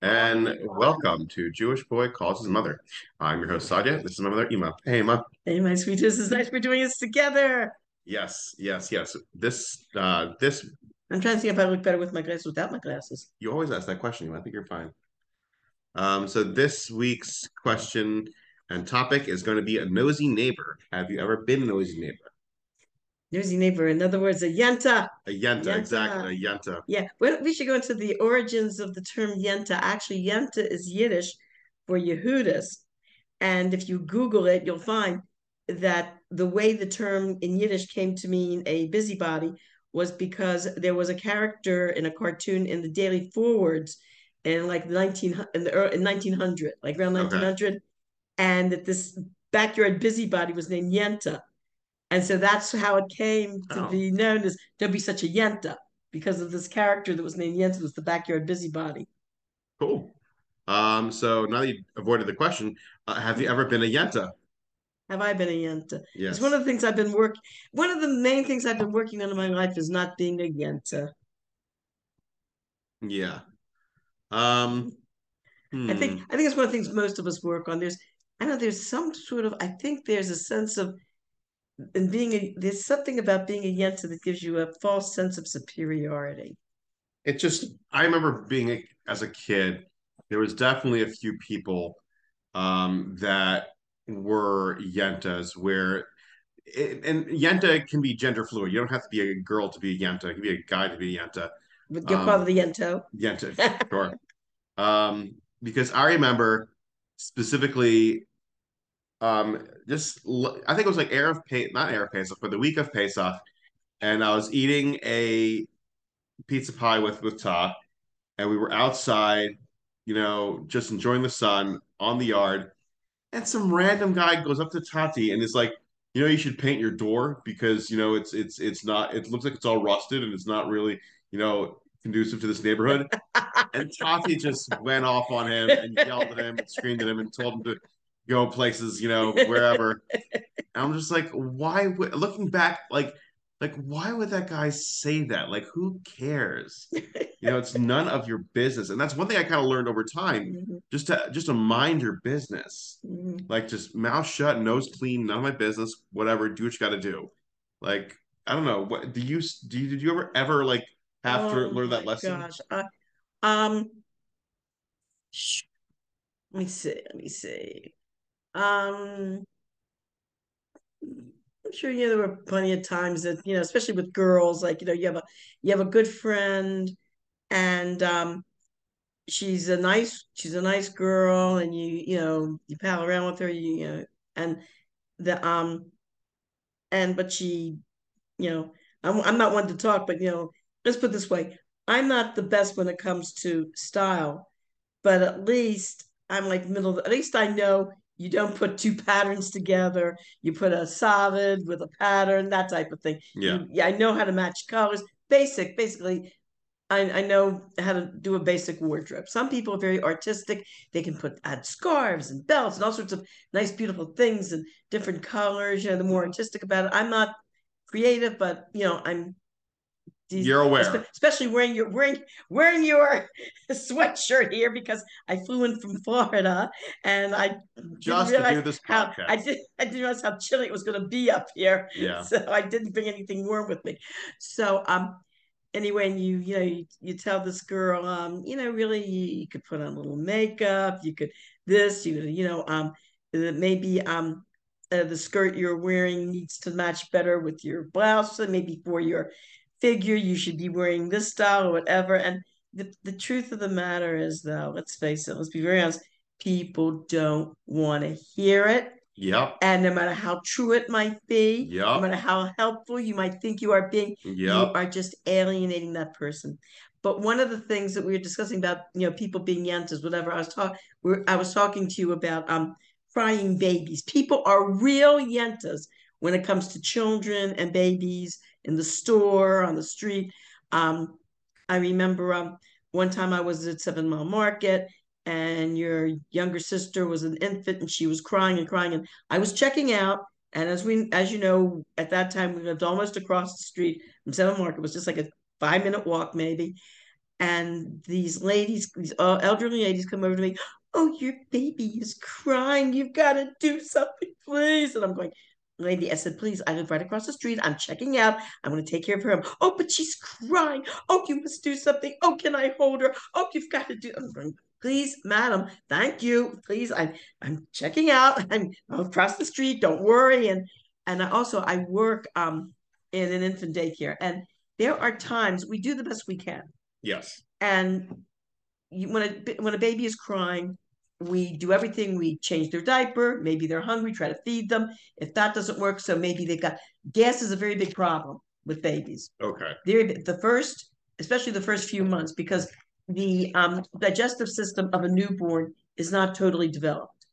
And welcome to Jewish Boy Calls His Mother. I'm your host, Sadia. This is my mother, Ima. Hey, Ima. Hey, my sweetest, it's nice we're doing this together. Yes, yes, yes. This, uh, this, I'm trying to see if I look better with my glasses without my glasses. you always ask that question. I think you're fine. Um, so this week's question and topic is going to be a nosy neighbor. Have you ever been a nosy neighbor? Nosy neighbor, in other words, a yenta. A yenta, Yenta. exactly, a yenta. Yeah, well, we should go into the origins of the term yenta. Actually, yenta is Yiddish for Yehudis. And if you Google it, you'll find that the way the term in Yiddish came to mean a busybody was because there was a character in a cartoon in the Daily Forwards in like 19 in the early, in 1900, like around Okay. 1900, and that this backyard busybody was named Yenta. And so that's how it came to Oh. be known as don't be such a Yenta because of this character that was named Yenta was the backyard busybody. Cool. Um, so now that you avoided the question, uh, have you ever been a yenta? Have I been a Yenta? Yes. It's one of the things I've been work. One of the main things I've been working on in my life is not being a Yenta. Yeah. Um, I think hmm. I think it's one of the things most of us work on. There's I know there's some sort of I think there's a sense of in being a there's something about being a Yenta that gives you a false sense of superiority. it just I remember being a, as a kid, there was definitely a few people um, that were yentas where it, and yenta can be gender fluid. You don't have to be a girl to be a yenta. It can be a guy to be a yenta. Would you call Um, a Yento? yenta, sure. Um, because I remember specifically um just I think it was like Erev Pe not Erev Pesach, but the week of Pesach, and I was eating a pizza pie with with Ta, and we were outside, you know, just enjoying the sun on the yard. And some random guy goes up to Tati and is like, you know, you should paint your door because you know it's it's it's not it looks like it's all rusted and it's not really, you know, conducive to this neighborhood. And Tati just went off on him and yelled at him and screamed at him and told him to go places, you know, wherever. I'm just like, why would looking back, like like why would that guy say that? Like, who cares? You know, it's none of your business. And that's one thing I kind of learned over time, Mhm, just to just to mind your business. mhm. Like just mouth shut, nose clean, none of my business, whatever, do what you gotta do. Like, I don't know. What do you do you did you ever ever like have to Oh learn that lesson? gosh. Um, sh- let me see. Let me see. Um, I'm sure you know there were plenty of times that you know, especially with girls, like you know, you have a you have a good friend, and um, she's a nice she's a nice girl, and you you know you pal around with her, you, you know, and the um and but she you know I'm I'm not one to talk, but you know let's put this way, I'm not the best when it comes to style, but at least I'm like middle. At least I know you don't put two patterns together. You put a solid with a pattern, that type of thing. Yeah. You, yeah, I know how to match colors. Basic, basically. I, I know how to do a basic wardrobe. Some people are very artistic. They can put add scarves and belts and all sorts of nice, beautiful things and different colors. You know, the more mm-hmm. artistic about it. I'm not creative, but you know, I'm You're aware. especially wearing your wearing wearing your sweatshirt here because I flew in from Florida and I Just to do this how. I did I didn't realize how chilly it was going to be up here. Yeah. So I didn't bring anything warm with me. So um anyway, and you you know you, you tell this girl um you know really you, you could put on a little makeup, you could this you you know um maybe um uh, the skirt you're wearing needs to match better with your blouse, so maybe for your figure you should be wearing this style or whatever. And the, the truth of the matter is, though, let's face it, let's be very honest, people don't want to hear it. Yep. And no matter how true it might be, no matter how helpful you might think you are being, you are just alienating that person. But one of the things that we were discussing about, you know, people being yentas, whatever, I was talking, I was talking to you about um crying babies. People are real yentas when it comes to children and babies in the store, on the street. Um, I remember um, one time I was at Seven Mile Market and your younger sister was an infant and she was crying and crying and I was checking out. And as we, as you know, at that time we lived almost across the street from Seven Market. It was just like a five minute walk maybe. and these ladies, these uh, elderly ladies come over to me, oh, your baby is crying. You've got to do something, please. And I'm going, lady, I said, please, I live right across the street. I'm checking out. I'm going to take care of her. Oh, but she's crying. Oh, you must do something. Oh, can I hold her? Oh, you've got to do. I'm going, please, madam, thank you. Please, I'm I'm checking out. I'm, I'm across the street. Don't worry. And and I also I work um in an infant daycare, and there are times we do the best we can. Yes. And you, when a when a baby is crying, we do everything. We change their diaper. Maybe they're hungry. Try to feed them. If that doesn't work, so maybe they've got gas is a very big problem with babies. Okay. The first, especially the first few months, because the um, digestive system of a newborn is not totally developed,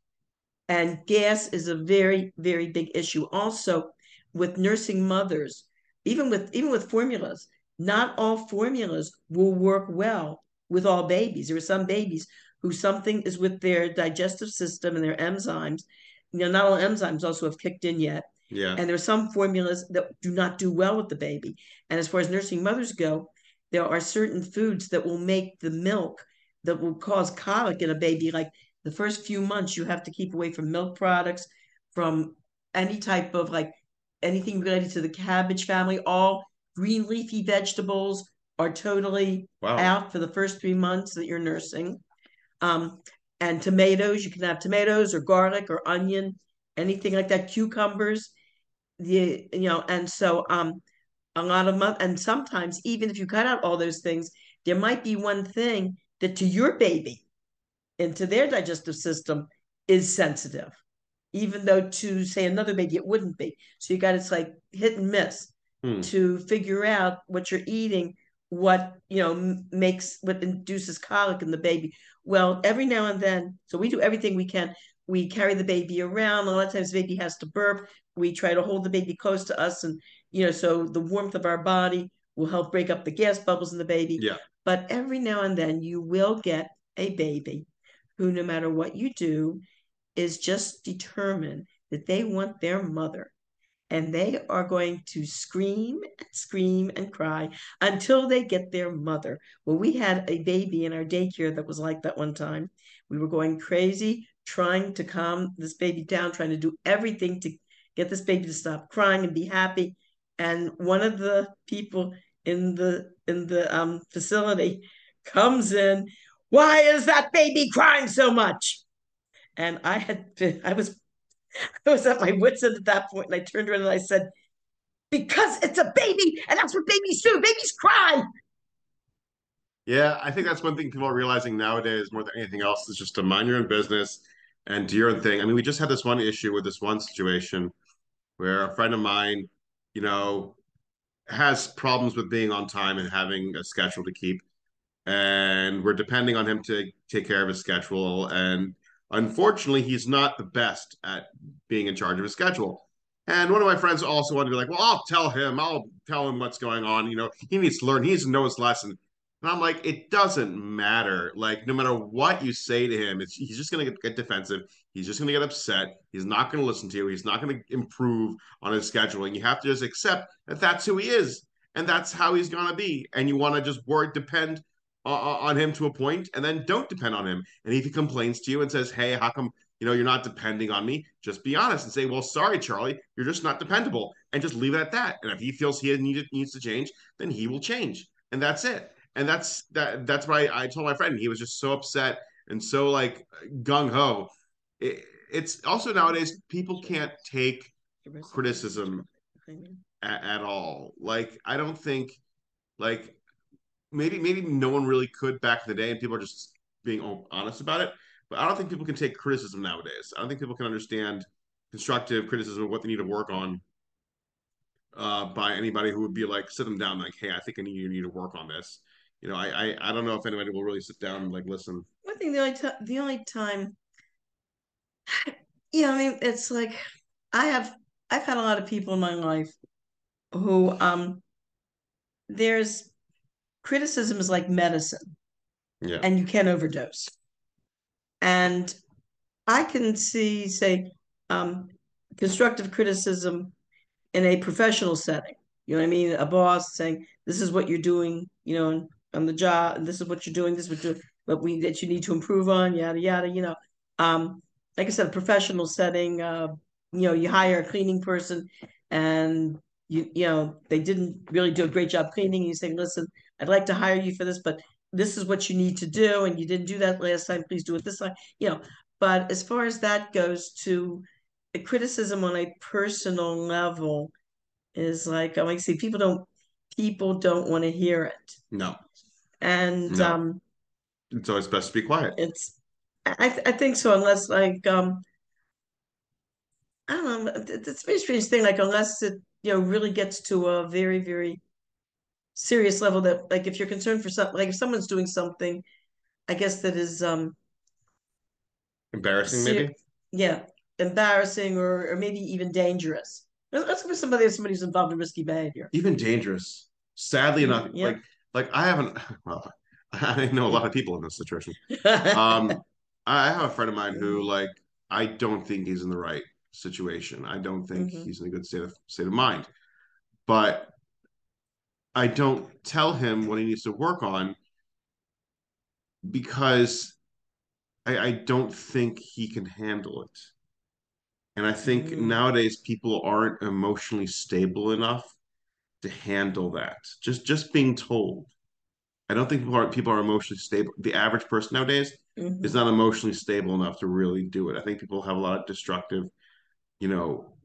and gas is a very very big issue. Also, with nursing mothers, even with even with formulas, not all formulas will work well with all babies. There are some babies who something is with their digestive system and their enzymes. You know, not all enzymes also have kicked in yet. Yeah. And there are some formulas that do not do well with the baby. And as far as nursing mothers go, there are certain foods that will make the milk that will cause colic in a baby. Like the first few months, you have to keep away from milk products, from any type of like anything related to the cabbage family. All green leafy vegetables are totally Wow. out for the first three months that you're nursing. Um, and tomatoes, you can have tomatoes or garlic or onion, anything like that, cucumbers. The you know, and so um a lot of month and sometimes even if you cut out all those things, there might be one thing that to your baby and to their digestive system is sensitive, even though to say another baby it wouldn't be. So you got it's like hit and miss Hmm. to figure out what you're eating, what you know makes what induces colic in the baby. Well, every now and then, so we do everything we can. We carry the baby around. A lot of times, the baby has to burp. We try to hold the baby close to us, and you know, so the warmth of our body will help break up the gas bubbles in the baby. Yeah. But every now and then, you will get a baby who, no matter what you do, is just determined that they want their mother and they are going to scream and scream and cry until they get their mother. Well, we had a baby in our daycare that was like that one time. We were going crazy trying to calm this baby down, trying to do everything to get this baby to stop crying and be happy. And one of the people in the in the um, facility comes in. Why is that baby crying so much? And I had been, I was I was at my wits end at that point, and I turned around and I said, "Because it's a baby, and that's what babies do. Babies cry." Yeah, I think that's one thing people are realizing nowadays more than anything else is just to mind your own business and do your own thing. I mean, we just had this one issue with this one situation where a friend of mine, you know, has problems with being on time and having a schedule to keep. And we're depending on him to take care of his schedule. And unfortunately, he's not the best at being in charge of his schedule. And one of my friends also wanted to be like, well, I'll tell him, I'll tell him what's going on. You know, he needs to learn, he needs to know his lesson. And I'm like, it doesn't matter. Like, no matter what you say to him, he's just gonna get, get defensive. He's just gonna get upset. He's not gonna listen to you. He's not gonna improve on his scheduling. You have to just accept that that's who he is, and that's how he's gonna be. And you want to just work depend on, on him to a point, and then don't depend on him. And if he complains to you and says, "Hey, how come you know you're not depending on me?" Just be honest and say, "Well, sorry, Charlie, you're just not dependable," and just leave it at that. And if he feels he needed, needs to change, then he will change, and that's it and that's that that's why I told my friend he was just so upset and so like gung ho. It, it's also nowadays people can't take criticism at, at, all. Like I don't think like maybe maybe no one really could back in the day, and people are just being honest about it. But I don't think people can take criticism nowadays. I don't think people can understand constructive criticism of what they need to work on uh, by anybody who would be like sit them down like, hey, I think I need you need to work on this you know, I, I I don't know if anybody will really sit down and like listen. I think the only time the only time, yeah, I mean, it's like I have I've had a lot of people in my life who um there's criticism is like medicine, yeah, and you can't overdose. And I can see, say, um, constructive criticism in a professional setting. You know what I mean? A boss saying, "This is what you're doing," you know, on the job, and this is what you're doing, this is what you what we that you need to improve on, yada yada. You know, um, like I said, a professional setting. Uh, you know, you hire a cleaning person, and you you know they didn't really do a great job cleaning. You say, listen, I'd like to hire you for this, but this is what you need to do, and you didn't do that last time. Please do it this time. You know, but as far as that goes, to a criticism on a personal level is like I like see people don't people don't want to hear it. No. And no. um it's best to be quiet. It's I th- I think so unless like um I don't know it's a very strange thing like unless it you know really gets to a very very serious level that like if you're concerned for something like if someone's doing something I guess that is um embarrassing ser- maybe yeah embarrassing or or maybe even dangerous let's for somebody somebody who's involved in risky behavior even dangerous sadly enough yeah. like like I haven't well I know a lot of people in this situation. Um, I have a friend of mine who, like, I don't think he's in the right situation. I don't think mm-hmm. he's in a good state of state of mind. But I don't tell him what he needs to work on because I, I don't think he can handle it. And I think mm. nowadays people aren't emotionally stable enough to handle that. Just just being told. I don't think people are people are emotionally stable. The average person nowadays mm-hmm. is not emotionally stable enough to really do it. I think people have a lot of destructive, you know,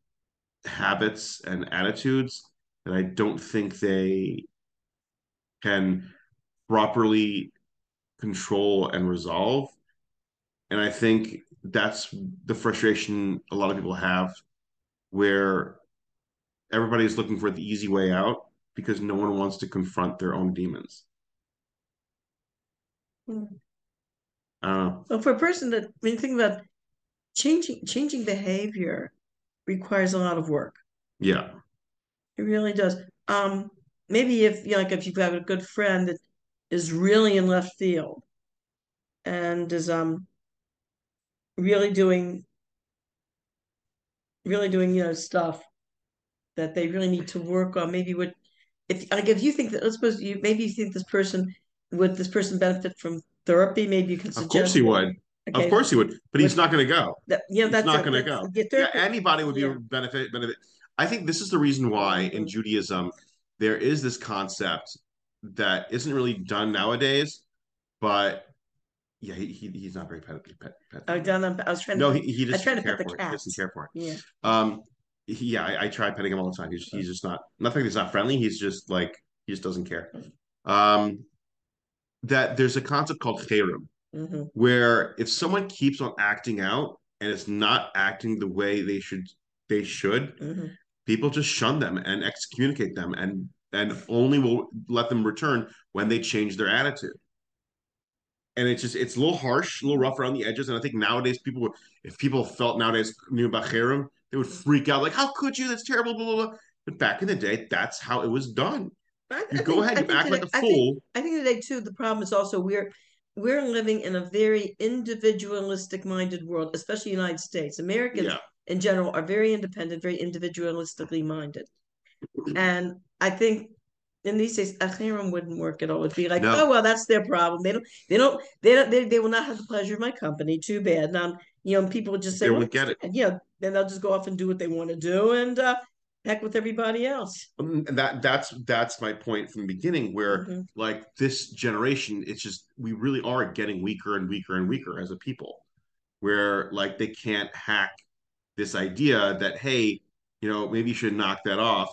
habits and attitudes that I don't think they can properly control and resolve. And I think that's the frustration a lot of people have where everybody's looking for the easy way out because no one wants to confront their own demons. Uh, well, for a person that when you think about changing changing behavior requires a lot of work. Yeah. It really does. Um, maybe if you know, like if you've got a good friend that is really in left field and is um really doing really doing you know stuff that they really need to work on maybe would if like if you think that let's suppose you maybe you think this person would this person benefit from therapy? Maybe you can suggest. Of course he would. Okay. Of course he would, but he's not going to go. That, yeah, that's not going to go. Yeah, anybody would be yeah. benefit benefit. I think this is the reason why in mm-hmm. Judaism there is this concept that isn't really done nowadays, but yeah, he, he he's not very pet. pet, pet oh, done. I was trying. No, to, he, he just I trying to pet the cat. He doesn't care for it. Yeah. Um. He, yeah, I, I try petting him all the time. He's he's just not. Nothing. He's not friendly. He's just like he just doesn't care. Um that there's a concept called cherem, mm-hmm. where if someone keeps on acting out and is not acting the way they should they should, mm-hmm. People just shun them and excommunicate them and and only will let them return when they change their attitude. And it's just it's a little harsh, a little rough around the edges. And I think nowadays people would if people felt nowadays knew about they would freak out like, how could you? That's terrible, blah blah blah. But back in the day, that's how it was done. I, you I go think, ahead, you act like a fool. I think, I think today too, the problem is also we're we're living in a very individualistic minded world, especially United States. Americans yeah. In general are very independent, very individualistically minded. And I think in these days, a cherem wouldn't work at all. It'd be like, no. oh well, that's their problem. They don't, they don't, they don't, they, they will not have the pleasure of my company. Too bad. Now, you know, people would just say, they won't get it. And, yeah, then they'll just go off and do what they want to do, and uh, heck with everybody else. Um, that that's that's my point from the beginning, where mm-hmm. like this generation, it's just we really are getting weaker and weaker and weaker as a people, where like they can't hack this idea that hey, you know, maybe you should knock that off.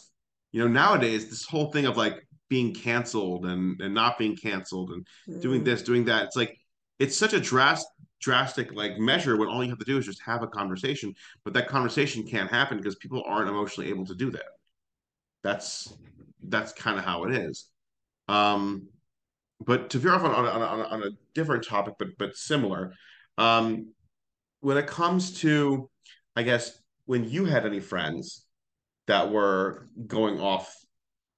You know, nowadays this whole thing of like being canceled and and not being canceled and mm. doing this, doing that, it's like it's such a drastic drastic like measure when all you have to do is just have a conversation but that conversation can't happen because people aren't emotionally able to do that that's that's kind of how it is um but to veer off on, on, on, on a different topic but but similar um when it comes to i guess when you had any friends that were going off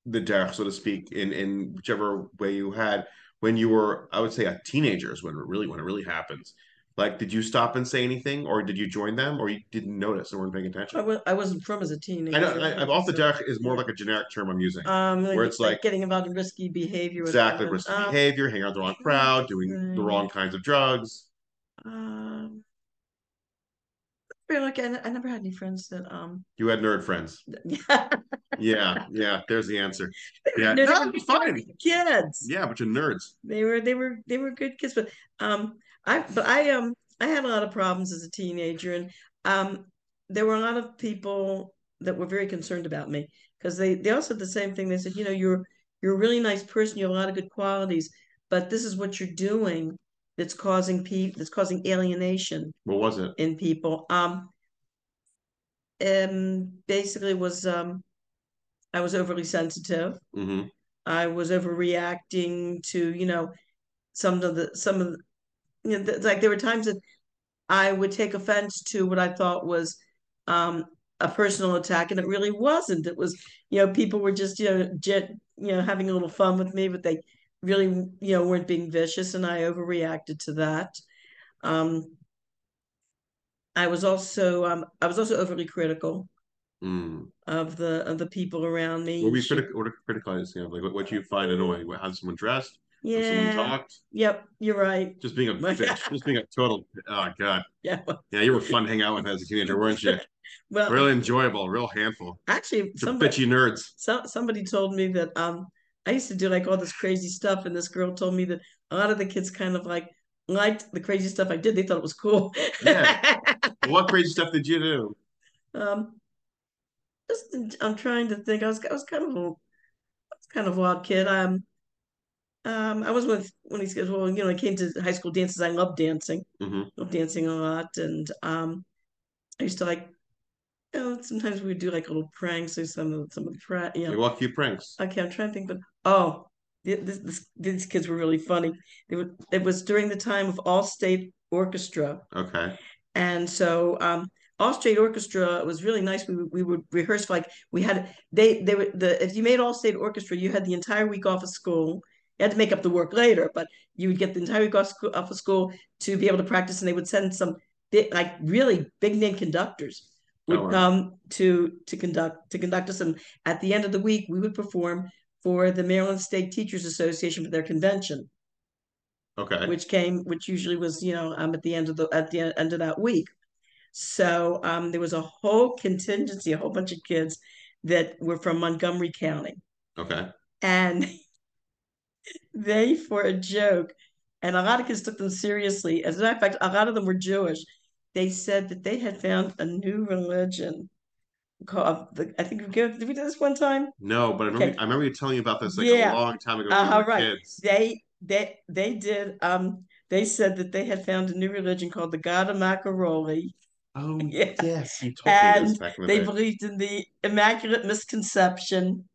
the derech so to speak in in whichever way you had when you were i would say a teenager is when it really when it really happens Like, did you stop and say anything, or did you join them, or you didn't notice and weren't paying I attention? was I wasn't from as a teenager. I know. I, off the so- deck is more like a generic term I'm using. Um, like, where it's like- getting involved in risky behavior. exactly, risky Um, behavior, hanging out the wrong crowd, doing the wrong kinds of drugs. Um, like I, I never had any friends that um. You had nerd friends. Yeah, Yeah, yeah. There's the answer. Yeah, No, they no, were- fine. kids. Yeah, but you're nerds. They were they were they were good kids, but um I but I um I had a lot of problems as a teenager, and um there were a lot of people that were very concerned about me because they they all said the same thing. They said, you know, you're you're a really nice person, you have a lot of good qualities, but this is what you're doing that's causing people that's causing alienation What was it? in people. Um, and basically was um, I was overly sensitive. hmm I was overreacting to you know some of the some of the, you know th- like there were times that I would take offense to what I thought was um, a personal attack, and it really wasn't. It was you know people were just you know jet you know having a little fun with me, but they really you know weren't being vicious, and I overreacted to that. Um, I was also um, I was also overly critical Mm. of the of the people around me. What we She- criti- what? You know, like what, what you find annoying? What, how someone dressed? How someone yeah, talked? yep, you're right. Just being a bitch. Just being a total. Oh god. Yeah, Yeah, you were fun to hang out with as a teenager, weren't you? well Really enjoyable. Real handful. actually, somebody bitchy nerds. so, somebody told me that um I used to do like all this crazy stuff, and this girl told me that a lot of the kids kind of like liked the crazy stuff I did. They thought it was cool. Yeah. What crazy stuff did you do? um, just I'm trying to think. I was I was kind of a I was kind of a wild kid. Um, um, I was with when he said, well, you know, I came to high school dances. I love dancing. hmm Love dancing a lot, and um, I used to like. You know, sometimes we would do like little pranks or some of some of the pra- you know. Like what cute pranks? Okay, I'm trying to think, but oh, this, this, these kids were really funny. It was, it was during the time of All State Orchestra, Okay. and so um, All State Orchestra was really nice. We would- we would rehearse like we had they they were the if you made All State Orchestra, you had the entire week off of school. You had to make up the work later, but you would get the entire week off school, off of school to be able to practice, and they would send some big, like really big name conductors would wow. come to to conduct to conduct us, and at the end of the week, we would perform for the Maryland State Teachers Association for their convention Okay. which came, which usually was, you know, um, at the end of the at the end of that week. So um, there was a whole contingency, a whole bunch of kids that were from Montgomery County, Okay. and they, for a joke, and a lot of kids took them seriously. As a matter of fact, a lot of them were Jewish. They said that they had found a new religion called the. I think we did we do this one time? No, but I remember Okay. I remember you telling me about this like Yeah. a long time ago Uh-huh, right. kids. They they they did. Um, they said that they had found a new religion called the God of Macaroni. Oh Yeah. yes, you told me this And back in the They day. believed in the Immaculate Misconception.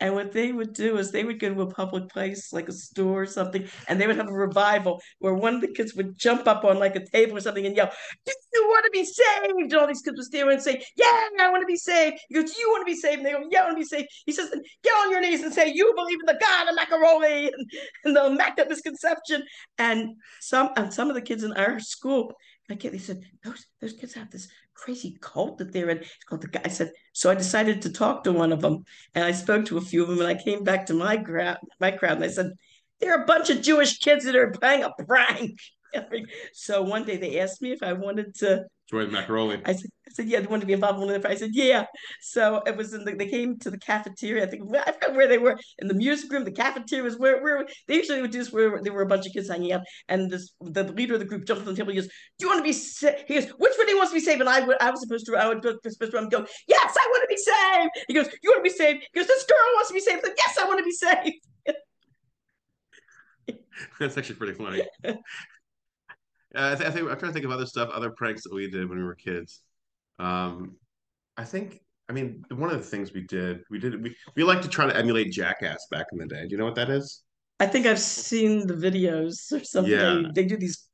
And what they would do is they would go to a public place like a store or something, and they would have a revival where one of the kids would jump up on like a table or something and yell, Do you want to be saved? And all these kids would stand and say, Yeah, I want to be saved. He goes, You want to be saved? And they go, Yeah, I want to be saved. He says, Get on your knees and say, You believe in the God of Macaroni and, and the Immaculate Misconception. And some and some of the kids in our school, I get they said, Those those kids have this crazy cult that they're in. It's called the guy. I said, so I decided to talk to one of them, and I spoke to a few of them, and I came back to my crowd, my crowd, and I said, "There are a bunch of Jewish kids that are playing a prank." so one day they asked me if I wanted to. Joy Macaroni. I said, I said, "Yeah, they wanted to be involved in it." I said, "Yeah." So it was in the. They came to the cafeteria. I think I forgot where they were in the music room. The cafeteria was where where they usually would do this where there were a bunch of kids hanging out, and this the leader of the group jumped on the table. He goes, "Do you want to be saved?" He goes, "Which one do you want to be saved?" And I would I was supposed to I would go supposed to go, "Yes, I want to be saved." He goes, "You want to be saved?" He goes, "This girl wants to be saved." I said, "Yes, I want to be saved." That's actually pretty funny. I, th- I think I'm trying to think of other stuff, other pranks that we did when we were kids. Um, I think, I mean, one of the things we did, we did, we, we like to try to emulate Jackass back in the day. Do you know what that is? I think I've seen the videos or something. Yeah. They, do these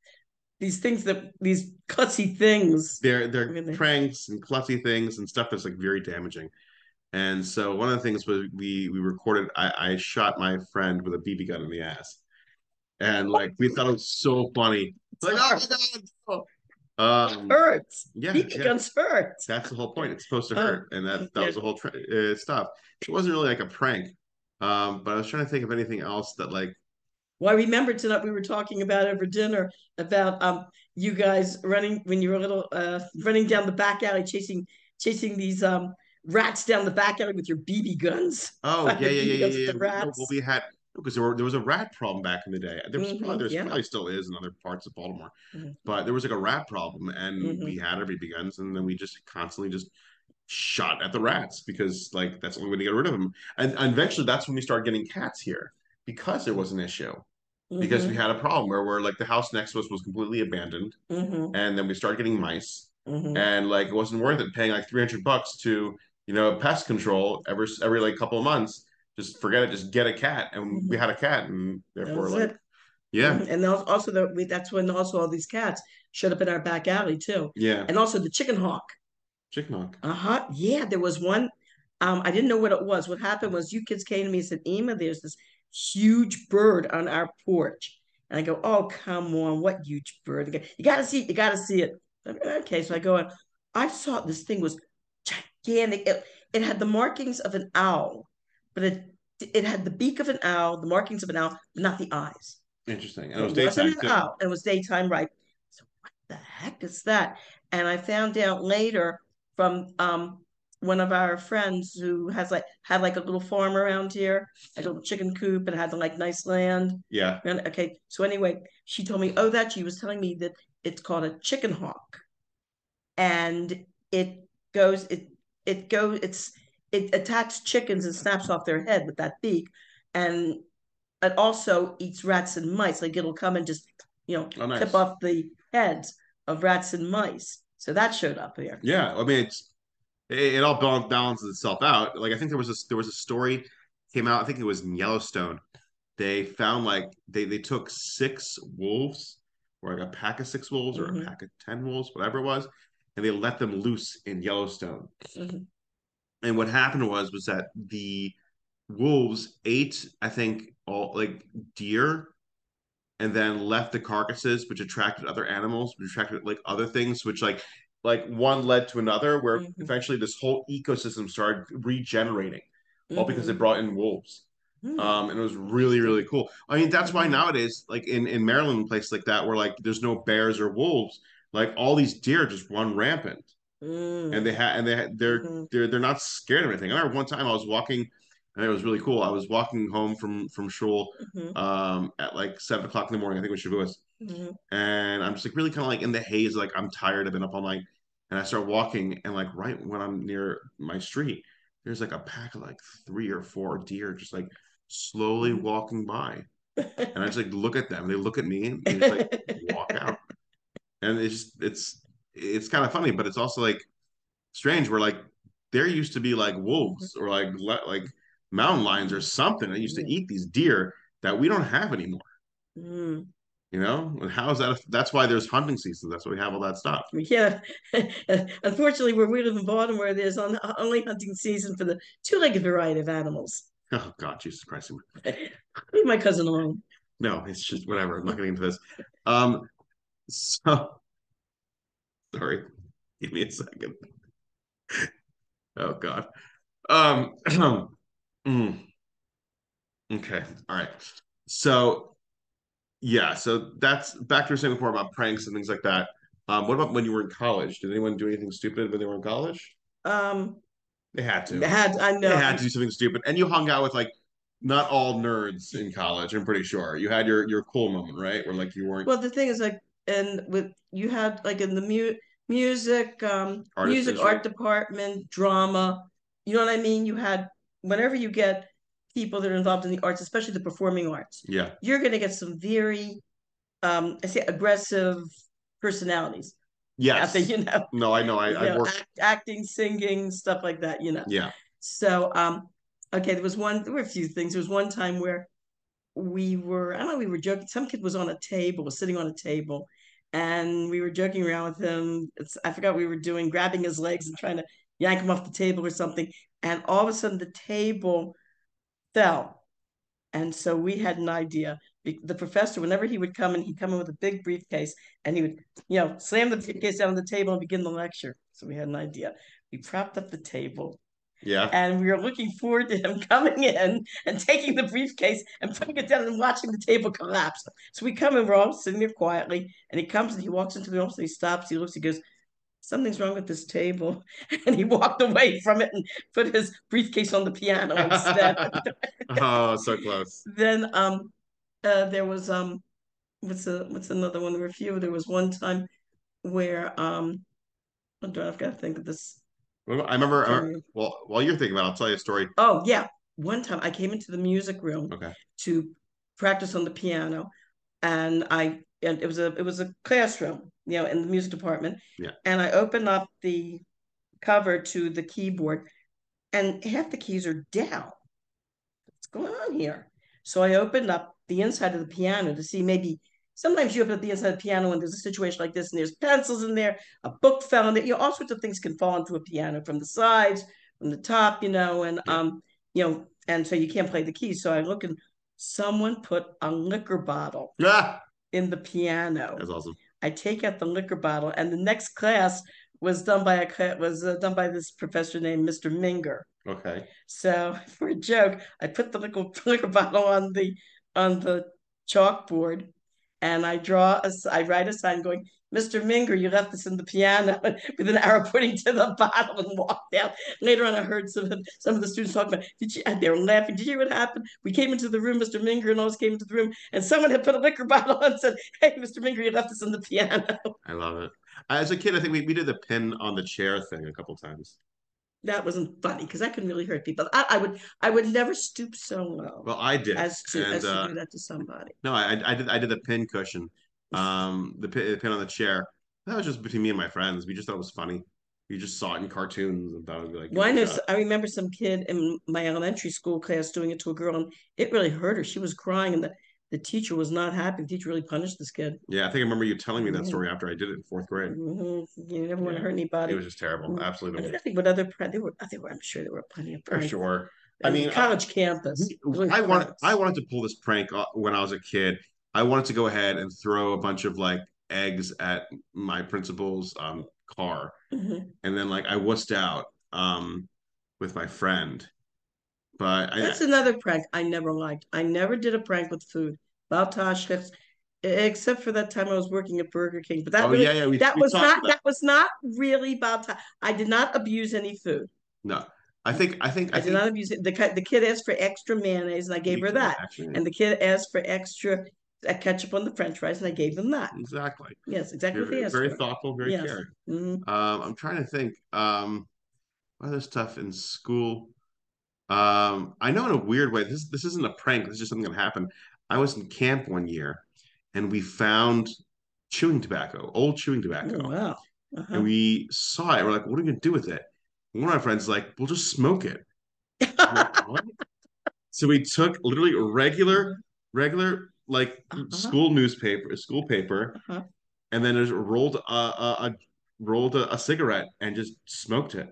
these things that these cutsy things. They're they're Really? pranks and klutzy things and stuff that's like very damaging. And so one of the things was we we recorded. I, I shot my friend with a BB gun in the ass, and like we thought it was so funny. Like, oh my god. Um, hurts. yeah, BB yeah. guns hurt. That's the whole point. It's supposed to Oh, hurt, and that that yeah. was the whole tra- uh, stuff. It wasn't really like a prank. Um, but I was trying to think of anything else that like Well, I remember tonight we were talking about over dinner about um you guys running when you were little uh running down the back alley chasing chasing these um rats down the back alley with your BB guns. Oh yeah, yeah, yeah, yeah, yeah. with the yeah. No, rats. Well, we had because there were there was a rat problem back in the day. There was Mhm, probably there's yeah. probably still is in other parts of Baltimore, Mhm. but there was like a rat problem, and Mhm. we had every guns, and then we just constantly just shot at the rats because like that's the only way to get rid of them. And, and eventually, that's when we started getting cats here because there was an issue because we Mhm, had a problem where we're like the house next to us was completely abandoned, mhm, and then we started getting mice, mhm. and like it wasn't worth it paying like 300 bucks to you know pest control every every like couple of months just forget it just get a cat and we had a cat and therefore like it. yeah. And al- also the we, that's when also all these cats showed up in our back alley too. yeah And also the chicken hawk. chicken hawk Uh-huh. Yeah, there was one. Um, I didn't know what it was. What happened was you kids came to me and said, Ima, there's this huge bird on our porch. And I go, Oh, come on, what huge bird? Go, You gotta see it, you gotta see it. Okay, so I go in. I saw this thing was gigantic. It, it had the markings of an owl, but it it had the beak of an owl, the markings of an owl, but not the eyes. interesting and it was It wasn't daytime an owl, and it was daytime, right? So what the heck is that? And I found out later from um one of our friends who has like had like a little farm around here, a little chicken coop, and had like nice land. yeah And okay, so anyway, she told me, oh, that she was telling me that it's called a chicken hawk, and it goes, it it goes, it's it attacks chickens and snaps off their head with that beak, and it also eats rats and mice. Like it'll come and just you know Oh, nice. clip off the heads of rats and mice. So that showed up here. yeah i mean it's it, it all balances itself out like i think there was a there was a story came out i think it was in yellowstone they found like they they took six wolves or like a pack of six wolves or Mhm. a pack of 10 wolves whatever it was and they let them loose in yellowstone Mhm. And what happened was was that the wolves ate i think all like deer and then left the carcasses which attracted other animals which attracted like other things which like like one led to another where Mhm. eventually this whole ecosystem started regenerating all because they Mhm. brought in wolves Hmm. um and it was really really cool i mean that's why Mhm. nowadays like in in maryland and places like that where like there's no bears or wolves like all these deer just run rampant Mm. and they had and they had they're Mhm. they're they're not scared of anything. I remember one time I was walking, and it was really cool. I was walking home from from shul Mhm. um at like seven o'clock in the morning. I think it was Shavuos, Mhm. and I'm just like really kind of like in the haze, like I'm tired. I've been up all night, and I start walking, and like right when I'm near my street, there's like a pack of like three or four deer just like slowly Mhm. walking by, and I just like look at them. They look at me, and they just like walk out, and it's just it's it's kind of funny, but it's also like strange. Where like there used to be like wolves or like like mountain lions or something that used to eat these deer that we don't have anymore. Mm. You know, and how is that? That's why there's hunting seasons. That's why we have all that stuff. Yeah. Unfortunately, where we live in Baltimore, there's on, only hunting season for the two-legged variety of animals. Oh God, Jesus Christ! Leave my cousin alone. No, it's just whatever. I'm not getting into this. Um, so sorry. Give me a second. Oh God. Um. mm. Okay. All right. So yeah. So that's back to your saying before about pranks and things like that. Um. What about when you were in college? Did anyone do anything stupid when they were in college? Um, They had to. They had I know. They had to do something stupid. And you hung out with like not all nerds in college. I'm pretty sure you had your your cool moment, right? Where like you weren't Well, the thing is, like, and with you had like in the mu music, um, music art department, drama. You know what I mean? You had whenever you get people that are involved in the arts, especially the performing arts, yeah you're going to get some very, um, I say, aggressive personalities yes out there. You know, no I know I I know, worked act, acting, singing, stuff like that. You know. yeah So, um, okay, there was one, there were a few things. There was one time where we were, I don't know, we were joking. Some kid was on a table, was sitting on a table, and we were joking around with him. It's, I forgot we were doing, grabbing his legs and trying to yank him off the table or something. And all of a sudden, the table fell. And so we had an idea. the professor, whenever he would come in, he'd come in with a big briefcase and he would, you know, slam the briefcase down on the table and begin the lecture. So we had an idea. We propped up the table. Yeah. And we were looking forward to him coming in and taking the briefcase and putting it down and watching the table collapse. So we come in, we're all sitting there quietly, and he comes and he walks into the office, he stops, he looks, he goes, Something's wrong with this table. And he walked away from it and put his briefcase on the piano instead. oh, so close. Then um uh, there was um what's a what's another one? There were a few. There was one time where um I don't know, I've got to think of this. I remember, I remember well while you're thinking about it, I'll tell you a story. Oh yeah. One time I came into the music room okay. to practice on the piano and I and it was a it was a classroom, you know, in the music department. Yeah. And I opened up the cover to the keyboard and half the keys are down. What's going on here? So I opened up the inside of the piano to see maybe sometimes you open up the inside of the piano and there's a situation like this and there's pencils in there, a book fell in there, you know, all sorts of things can fall into a piano from the sides, from the top, you know, and um, you know, and so you can't play the keys. So I look and someone put a liquor bottle yeah. in the piano. That's awesome. I take out the liquor bottle, and the next class was done by a was uh, done by this professor named Mr. Minger. Okay. So for a joke, I put the liquor, liquor bottle on the on the chalkboard and I draw a, I write a sign going, Mr. Minger, you left this in the piano with an arrow pointing to the bottle and walked out. Later on, I heard some of, some of the students talking about, did you, they were laughing. Did you hear what happened? We came into the room, Mr. Minger and us came into the room, and someone had put a liquor bottle on and said, hey, Mr. Minger, you left this in the piano. I love it. As a kid, I think we, we did the pin on the chair thing a couple times that wasn't funny because that can really hurt people. I, I, would I would never stoop so low. Well, I did as to and, as to uh, do that to somebody. No, I I did I did the pin cushion, um, the pin, the pin on the chair. That was just between me and my friends. We just thought it was funny. We just saw it in cartoons and thought it'd be like. Well, I know. I remember some kid in my elementary school class doing it to a girl, and it really hurt her. She was crying, and the the teacher was not happy. The teacher really punished this kid. Yeah, I think I remember you telling me that story after I did it in fourth grade. Mm-hmm. You never want to hurt anybody. It was just terrible. Mm-hmm. Absolutely. I think what other there were. There were. I'm sure there were plenty of. For sure. I mean, college uh, campus. I wanted. I wanted to pull this prank uh, when I was a kid. I wanted to go ahead and throw a bunch of like eggs at my principal's um, car, mm-hmm. and then like I wussed out um, with my friend but that's I, another prank I never liked. I never did a prank with food. Baltash, except for that time I was working at Burger King. But that oh, really, yeah, yeah, we, that we was not that. that. was not really Baltash. I did not abuse any food. No. I think I think I, I did not abuse it. The the kid asked for extra mayonnaise and I gave her that. Actually. And the kid asked for extra uh, ketchup on the French fries and I gave them that. Exactly. Yes, exactly. Very, very thoughtful, very yes. caring. Mm-hmm. Um, I'm trying to think. Um, other stuff in school. Um, I know in a weird way, this this isn't a prank. This is just something that happened. I was in camp one year, and we found chewing tobacco, old chewing tobacco. Oh, wow. Uh-huh. And we saw it. We're like, what are we gonna do with it? And one of my friends is like, we'll just smoke it. like, so we took literally regular, regular like uh-huh. school newspaper, school paper, uh-huh. and then just rolled a, a, a rolled a, a cigarette and just smoked it.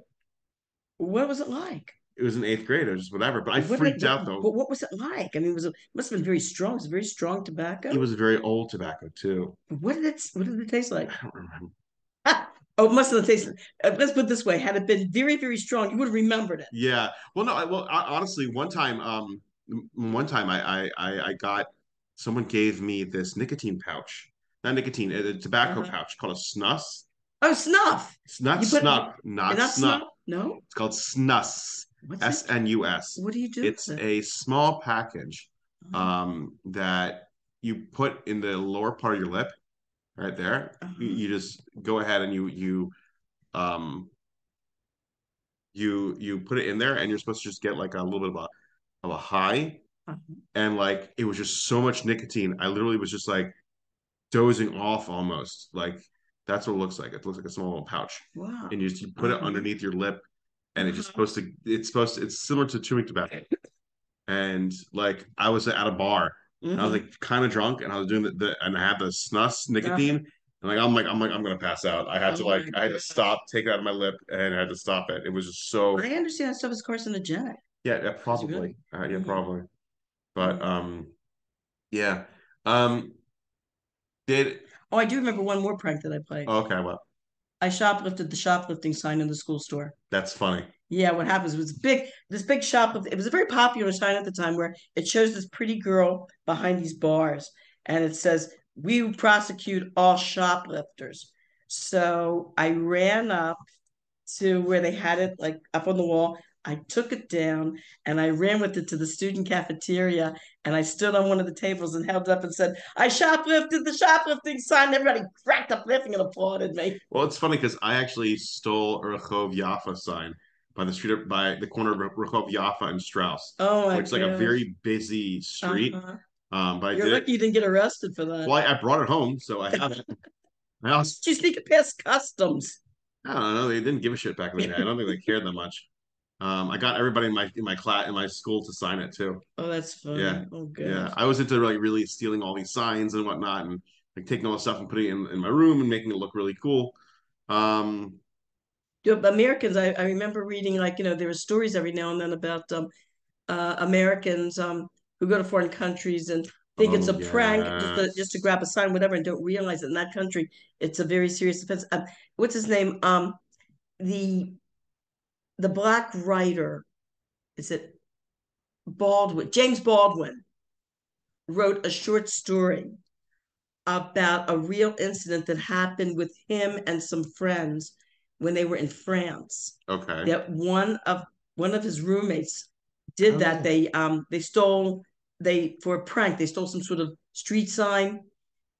What was it like? It was in eighth grade or just whatever. But I what freaked out though. But what was it like? I mean, was it must have been very strong? It was very strong tobacco. It was a very old tobacco too. What did it? What did it taste like? I don't remember. oh, must have tasted. Uh, let's put it this way: had it been very, very strong, you would have remembered it. Yeah. Well, no. I, well, honestly, one time, um, one time, I, I, I got someone gave me this nicotine pouch, not nicotine, a, tobacco uh-huh. pouch called a snus. Oh, snuff. It's not snuff, not, not snuff. snuff. No. It's called snus. S N U S. What do you do? It's a small package um, that you put in the lower part of your lip, right there. Uh-huh. You, you, just go ahead and you you um you you put it in there, and you're supposed to just get like a little bit of a of a high, uh-huh. and like it was just so much nicotine. I literally was just like dozing off almost. Like that's what it looks like. It looks like a small little pouch. Wow. And you just you put it uh-huh. underneath your lip and it's just supposed to it's supposed to it's similar to chewing tobacco and like i was at a bar mm-hmm. and i was mm-hmm. like kind of drunk and i was doing the, the and i had the snus nicotine uh-huh. and like i'm like i'm like i'm gonna pass out i had oh to like i had to stop take it out of my lip and i had to stop it it was just so i understand that stuff is carcinogenic yeah, yeah probably really? uh, yeah mm-hmm. probably but um yeah Um, did Oh, I do remember one more prank that I played. okay, well, I shoplifted the shoplifting sign in the school store. that's funny. Yeah, what happens It was big, this big shoplift. It was a very popular sign at the time where it shows this pretty girl behind these bars, and it says, "We prosecute all shoplifters." So I ran up to where they had it, like up on the wall. I took it down and I ran with it to the student cafeteria and I stood on one of the tables and held up and said, I shoplifted the shoplifting sign. Everybody cracked up laughing and applauded me. Well, it's funny because I actually stole a Rehov Yaffa sign by the street by the corner of Rehov Yaffa and Strauss, Oh my which is like a very busy street. Uh-huh. Um, but You're did lucky it. you didn't get arrested for that. Well, I, I brought it home, so I have it. I also, Did you sneak it past customs? I don't know. They didn't give a shit back in the day. I don't think they cared that much. Um, I got everybody in my in my class in my school to sign it too. Oh, that's fun. Yeah. Oh, Yeah. I was into like really stealing all these signs and whatnot, and like taking all the stuff and putting it in, in my room and making it look really cool. Um, Americans, I, I remember reading like, you know, there were stories every now and then about um uh Americans um who go to foreign countries and think it's a Oh, prank just to just to grab a sign, whatever, and don't realize that in that country it's a very serious offense. Um, what's his name? Um, the the black writer, is it Baldwin? James Baldwin wrote a short story about a real incident that happened with him and some friends when they were in France. okay. That one of one of his roommates did Oh, that. They um they stole they for a prank, they stole some sort of street sign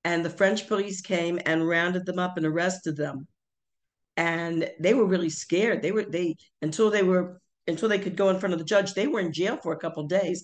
and the French police came and rounded them up and arrested them. And they were really scared. They were they until they were until they could go in front of the judge, they were in jail for a couple days.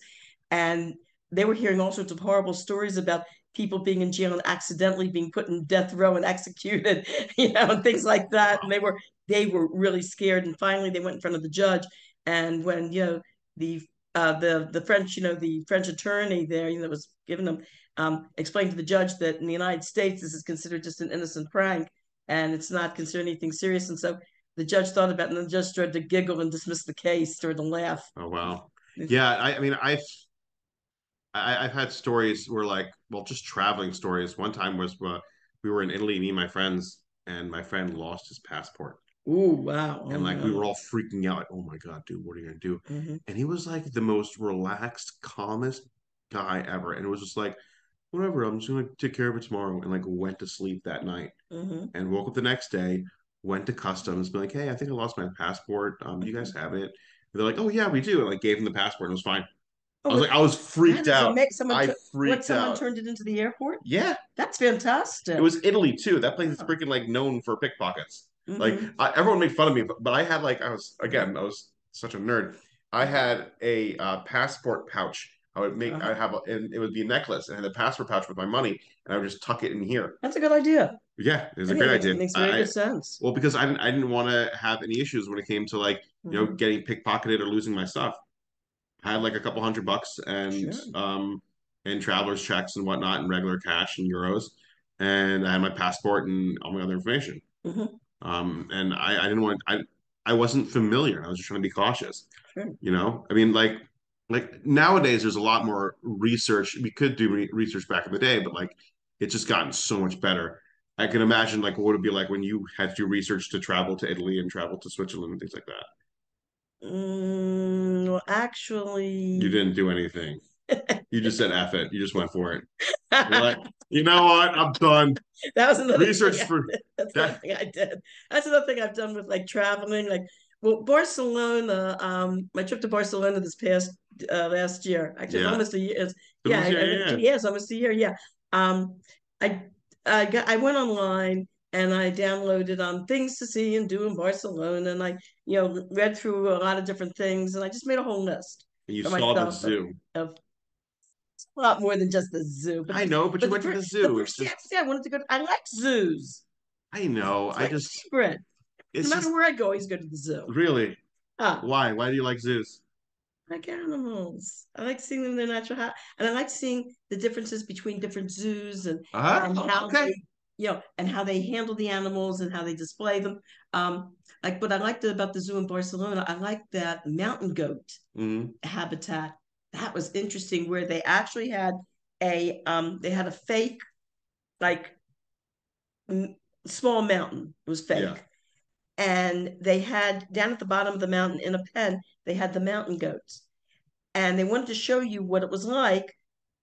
And they were hearing all sorts of horrible stories about people being in jail and accidentally being put in death row and executed, you know, and things like that. And they were they were really scared. And finally they went in front of the judge. And when, you know, the uh, the the French, you know, the French attorney there, you know, was giving them um, explained to the judge that in the United States this is considered just an innocent prank and it's not considered anything serious. And so the judge thought about it, and the judge started to giggle and dismiss the case, started to laugh. Oh wow. Yeah, I, I mean, I've I, I've had stories where like, well, just traveling stories. One time was uh, we were in Italy, me and my friends, and my friend lost his passport, Ooh, wow. and like we were all freaking out, like, oh my god, dude, what are you gonna do? Mhm. And he was like the most relaxed, calmest guy ever, and it was just like, whatever, I'm just gonna take care of it tomorrow, and like went to sleep that night, Mhm. and woke up the next day, went to customs, be like, hey, I think I lost my passport. Um, you guys Mm-hmm. have it? And they're like, oh yeah, we do, and like gave him the passport, and it was fine. Oh, I was like, I was freaked out. make someone I tu- what someone out. turned it into the airport? Yeah, That's fantastic. it was Italy too. That place is freaking like known for pickpockets. Mhm. Like I, everyone made fun of me, but, but I had like I was again I was such a nerd. I had a uh, passport pouch. I would make Uh-huh. I have a, and it would be a necklace and had a passport pouch with my money, and I would just tuck it in here. That's a good idea. Yeah, it was I a great idea. It makes very I- good sense. well, because I didn't I didn't want to have any issues when it came to like you know Mhm. getting pickpocketed or losing my stuff. I had like a couple hundred bucks and Sure. um and traveler's checks and whatnot and regular cash and euros, and I had my passport and all my other information. Mhm. Um, and I, I didn't want I I wasn't familiar. I was just trying to be cautious. Sure. You know, I mean, like like nowadays there's a lot more research. We could do re- research back in the day, but like it's just gotten so much better. I can imagine like what would it be like when you had to do research to travel to Italy and travel to Switzerland and things like that. Mm, well, actually, You didn't do anything. You just said F it. You just went for it. You're like, you know what? I'm done. that was another Research thing for. That's that- thing I did. That's another thing I've done with like traveling. Like, well, Barcelona. Um, my trip to Barcelona this past uh, last year. Actually, Yeah. almost a year. It's, It yeah, I- yeah, I- yeah, yeah. yeah, it's almost a year. Yeah. Um, I I got I went online and I downloaded um things to see and do in Barcelona, and I you know read through a lot of different things, and I just made a whole list And you saw the zoo. of a lot more than just the zoo. But I know, but you went to the zoo. The first, just, I wanted to go. I like zoos. I know. It's I my just, favorite. It's no matter just where I go, I always go to the zoo. really why? Why do you like zoos? I like animals. I like seeing them in their natural habitat, and I like seeing the differences between different zoos and, and Uh, how okay. they, you know, and how they handle the animals and how they display them. Um, like what I liked about the zoo in Barcelona, I liked that mountain goat hmm habitat. That was interesting, where they actually had a um they had a fake like m- small mountain. It was fake. Yeah. And they had down at the bottom of the mountain in a pen, they had the mountain goats. And they wanted to show you what it was like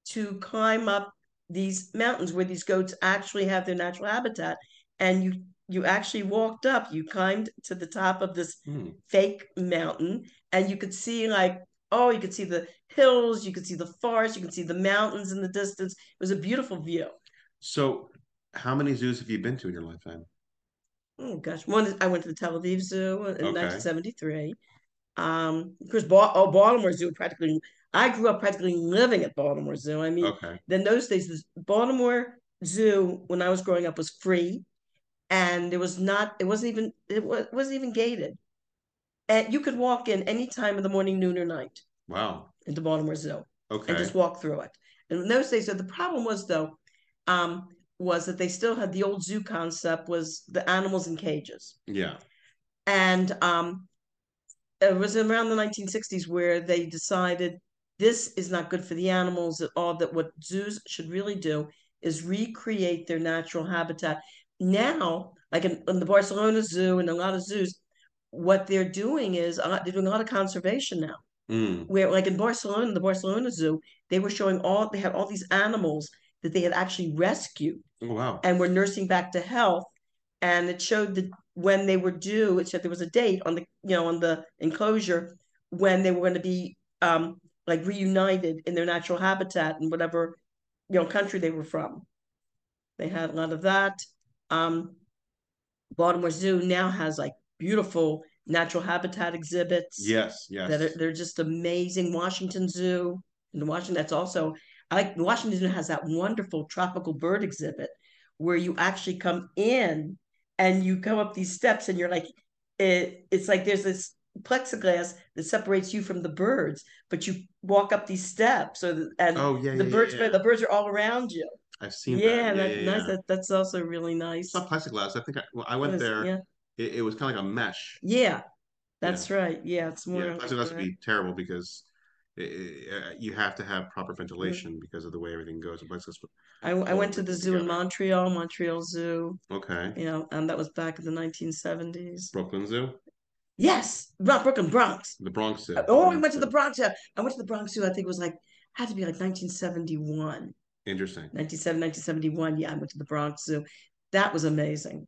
to climb up these mountains where these goats actually have their natural habitat. And you you actually walked up, you climbed to the top of this Hmm. fake mountain, and you could see like oh, you could see the hills, you could see the forest, you could see the mountains in the distance. It was a beautiful view. So, how many zoos have you been to in your lifetime? Oh gosh, one is- I went to the Tel Aviv Zoo in Okay. 1973. Um, of course, ba- oh, Baltimore Zoo practically. I grew up practically living at Baltimore Zoo. I mean, Okay. then those days, the Baltimore Zoo when I was growing up was free, and it was not. It wasn't even. It was, wasn't even gated, and you could walk in any time of the morning, noon, or night Wow. into Baltimore Zoo Okay. and just walk through it. And in those days, so the problem was though, um, was that they still had the old zoo concept was the animals in cages Yeah. and um, it was around the 1960s where they decided this is not good for the animals at all that what zoos should really do is recreate their natural habitat now like in, in the barcelona zoo and a lot of zoos what they're doing is uh, they're doing a lot of conservation now Mm. where like in barcelona the barcelona zoo they were showing all they had all these animals that they had actually rescued Oh, wow. and were nursing back to health. And it showed that when they were due, it said there was a date on the you know on the enclosure when they were going to be um, like reunited in their natural habitat in whatever you know country they were from. They had a lot of that. Um, Baltimore Zoo now has like beautiful natural habitat exhibits Yes. Yes. that are they're just amazing. Washington Zoo in Washington, that's also I like Washington Zoo has that wonderful tropical bird exhibit where you actually come in and you come up these steps and you're like it, it's like there's this plexiglass that separates you from the birds, but you walk up these steps so that, and oh, yeah. the yeah, birds yeah, the birds are all around you. I've seen Yeah, that. Yeah. that, Yeah. nice. That, that's also really nice. It's not plexiglass. I think I, well, I went was- there. Yeah, It, it was kind of like a mesh. yeah, that's right. Yeah, it's more. Yeah, plexiglass would be terrible because it, uh, you have to have proper Mm-hmm. ventilation because of the way everything goes. I, I went to the zoo in. Montreal, Montreal Zoo. Okay. You know, and that was back in the 1970s. Brooklyn Zoo, Yes, Bro- Brooklyn, Bronx. the Bronx Zoo. Oh, we went to the Bronx. yeah. I went to the Bronx Zoo. I think it was like had to be like 1971, Interesting. 97, 1971. Yeah, I went to the Bronx Zoo. That was amazing.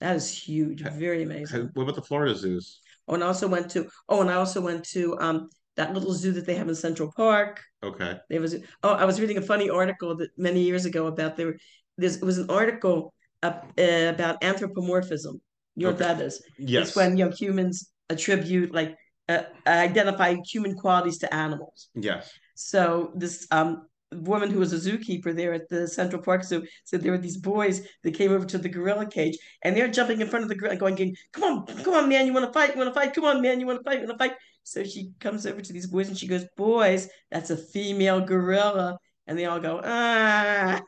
That is huge, very amazing. what about the Florida zoos? Oh, and I also went to oh, and I also went to um that little zoo that they have in Central Park. Okay. There was oh, I was reading a funny article that many years ago about there. There's it was an article uh, uh, about anthropomorphism. You know Okay. what that is? Yes. It's when you know humans attribute like uh, identify human qualities to animals. Yes. So this um woman who was a zookeeper there at the Central Park Zoo said there were these boys that came over to the gorilla cage and they're jumping in front of the gorilla going, going come on, come on, man, you want to fight? You want to fight? Come on, man, you want to fight? You want to fight? So she comes over to these boys and she goes, boys, that's a female gorilla. And they all go, ah.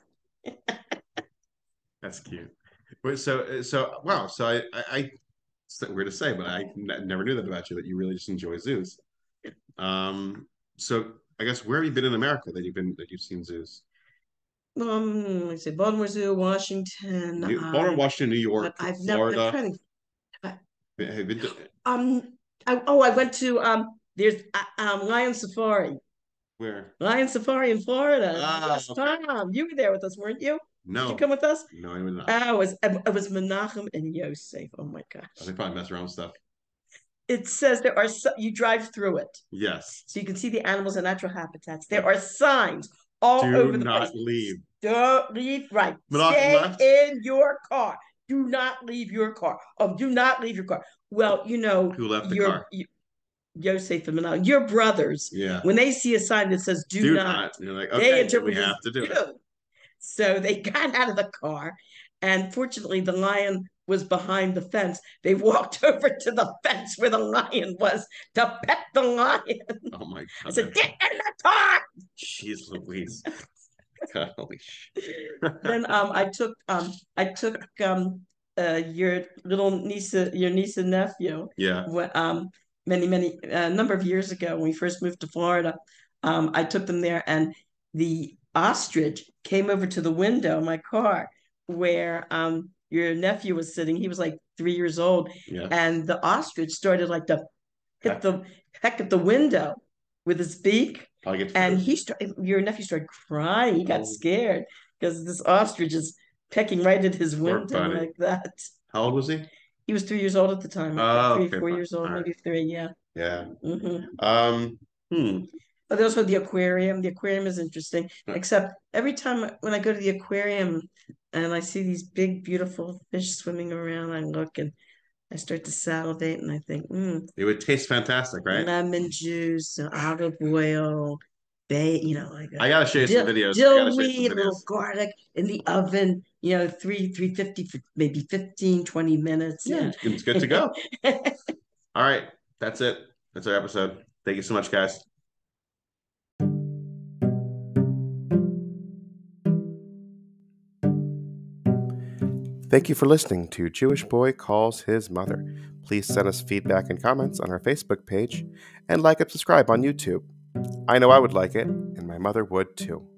That's cute. So, so wow. So I, I, I it's weird to say, but I n- never knew that about you. That you really just enjoy zoos. Um. So I guess where have you been in America that you've been that you've seen zoos? Um, let's see, Baltimore Zoo, Washington. New, um, Baltimore, Washington, New York, I've never, I'm Florida. trying to Have been to- Um, I, oh, I went to um. There's uh, um Lion Safari, where? Lion Safari in Florida. Ah, okay. Tom, you were there with us, weren't you? No. Did you come with us? no, I mean, not. Oh, it was it was Menachem and Yosef. Oh my gosh! they probably mess around with stuff. It says there are you drive through it, Yes. so you can see the animals and natural habitats. There are signs all Do over the place. Do not leave. Don't leave. Right. Menachem Stay left? in your car. Do not leave your car. Oh, do not leave your car. Well, you know, Who left the your car? you, Yosef and Menachem, your brothers, Yeah. when they see a sign that says "Do, Do not," not. Like, they interpret we have to do it. "Do." So they got out of the car, and fortunately, the lion was behind the fence. They walked over to the fence where the lion was to pet the lion. Oh my god! I said, "Get in the car." Jeez Louise. God, holy shit. then um, I took um, I took um, uh, your little niece, your niece and nephew, Yeah. um, many many a number of years ago when we first moved to Florida. Um, I took them there, and the ostrich came over to the window of my car where um your nephew was sitting. He was like three years old, Yeah. and the ostrich started like to hit the peck at the window with his beak, Probably and he started. Your nephew started crying. He got Oh. scared because this ostrich is pecking right at his window like that. How old was he? He was three years old at the time. Oh, three, okay, four fine. years old, All right. maybe three. Yeah. Yeah. hmm Um. Hmm. But also the aquarium. The aquarium is interesting, Right. except every time when I go to the aquarium and I see these big, beautiful fish swimming around, I look and I start to salivate and I think, mm, It would taste fantastic, right? lemon juice, olive oil, bay, you know, like I gotta show you dill, some videos. Dill gotta show you weed, a little garlic in the oven, you know, three, 350 for maybe 15, 20 minutes. Yeah, and- it's good to go. All right, that's it. That's our episode. Thank you so much, guys. Thank you for listening to Jewish Boy Calls His Mother. Please send us feedback and comments on our Facebook page and like and subscribe on YouTube. I know I would like it, and my mother would too.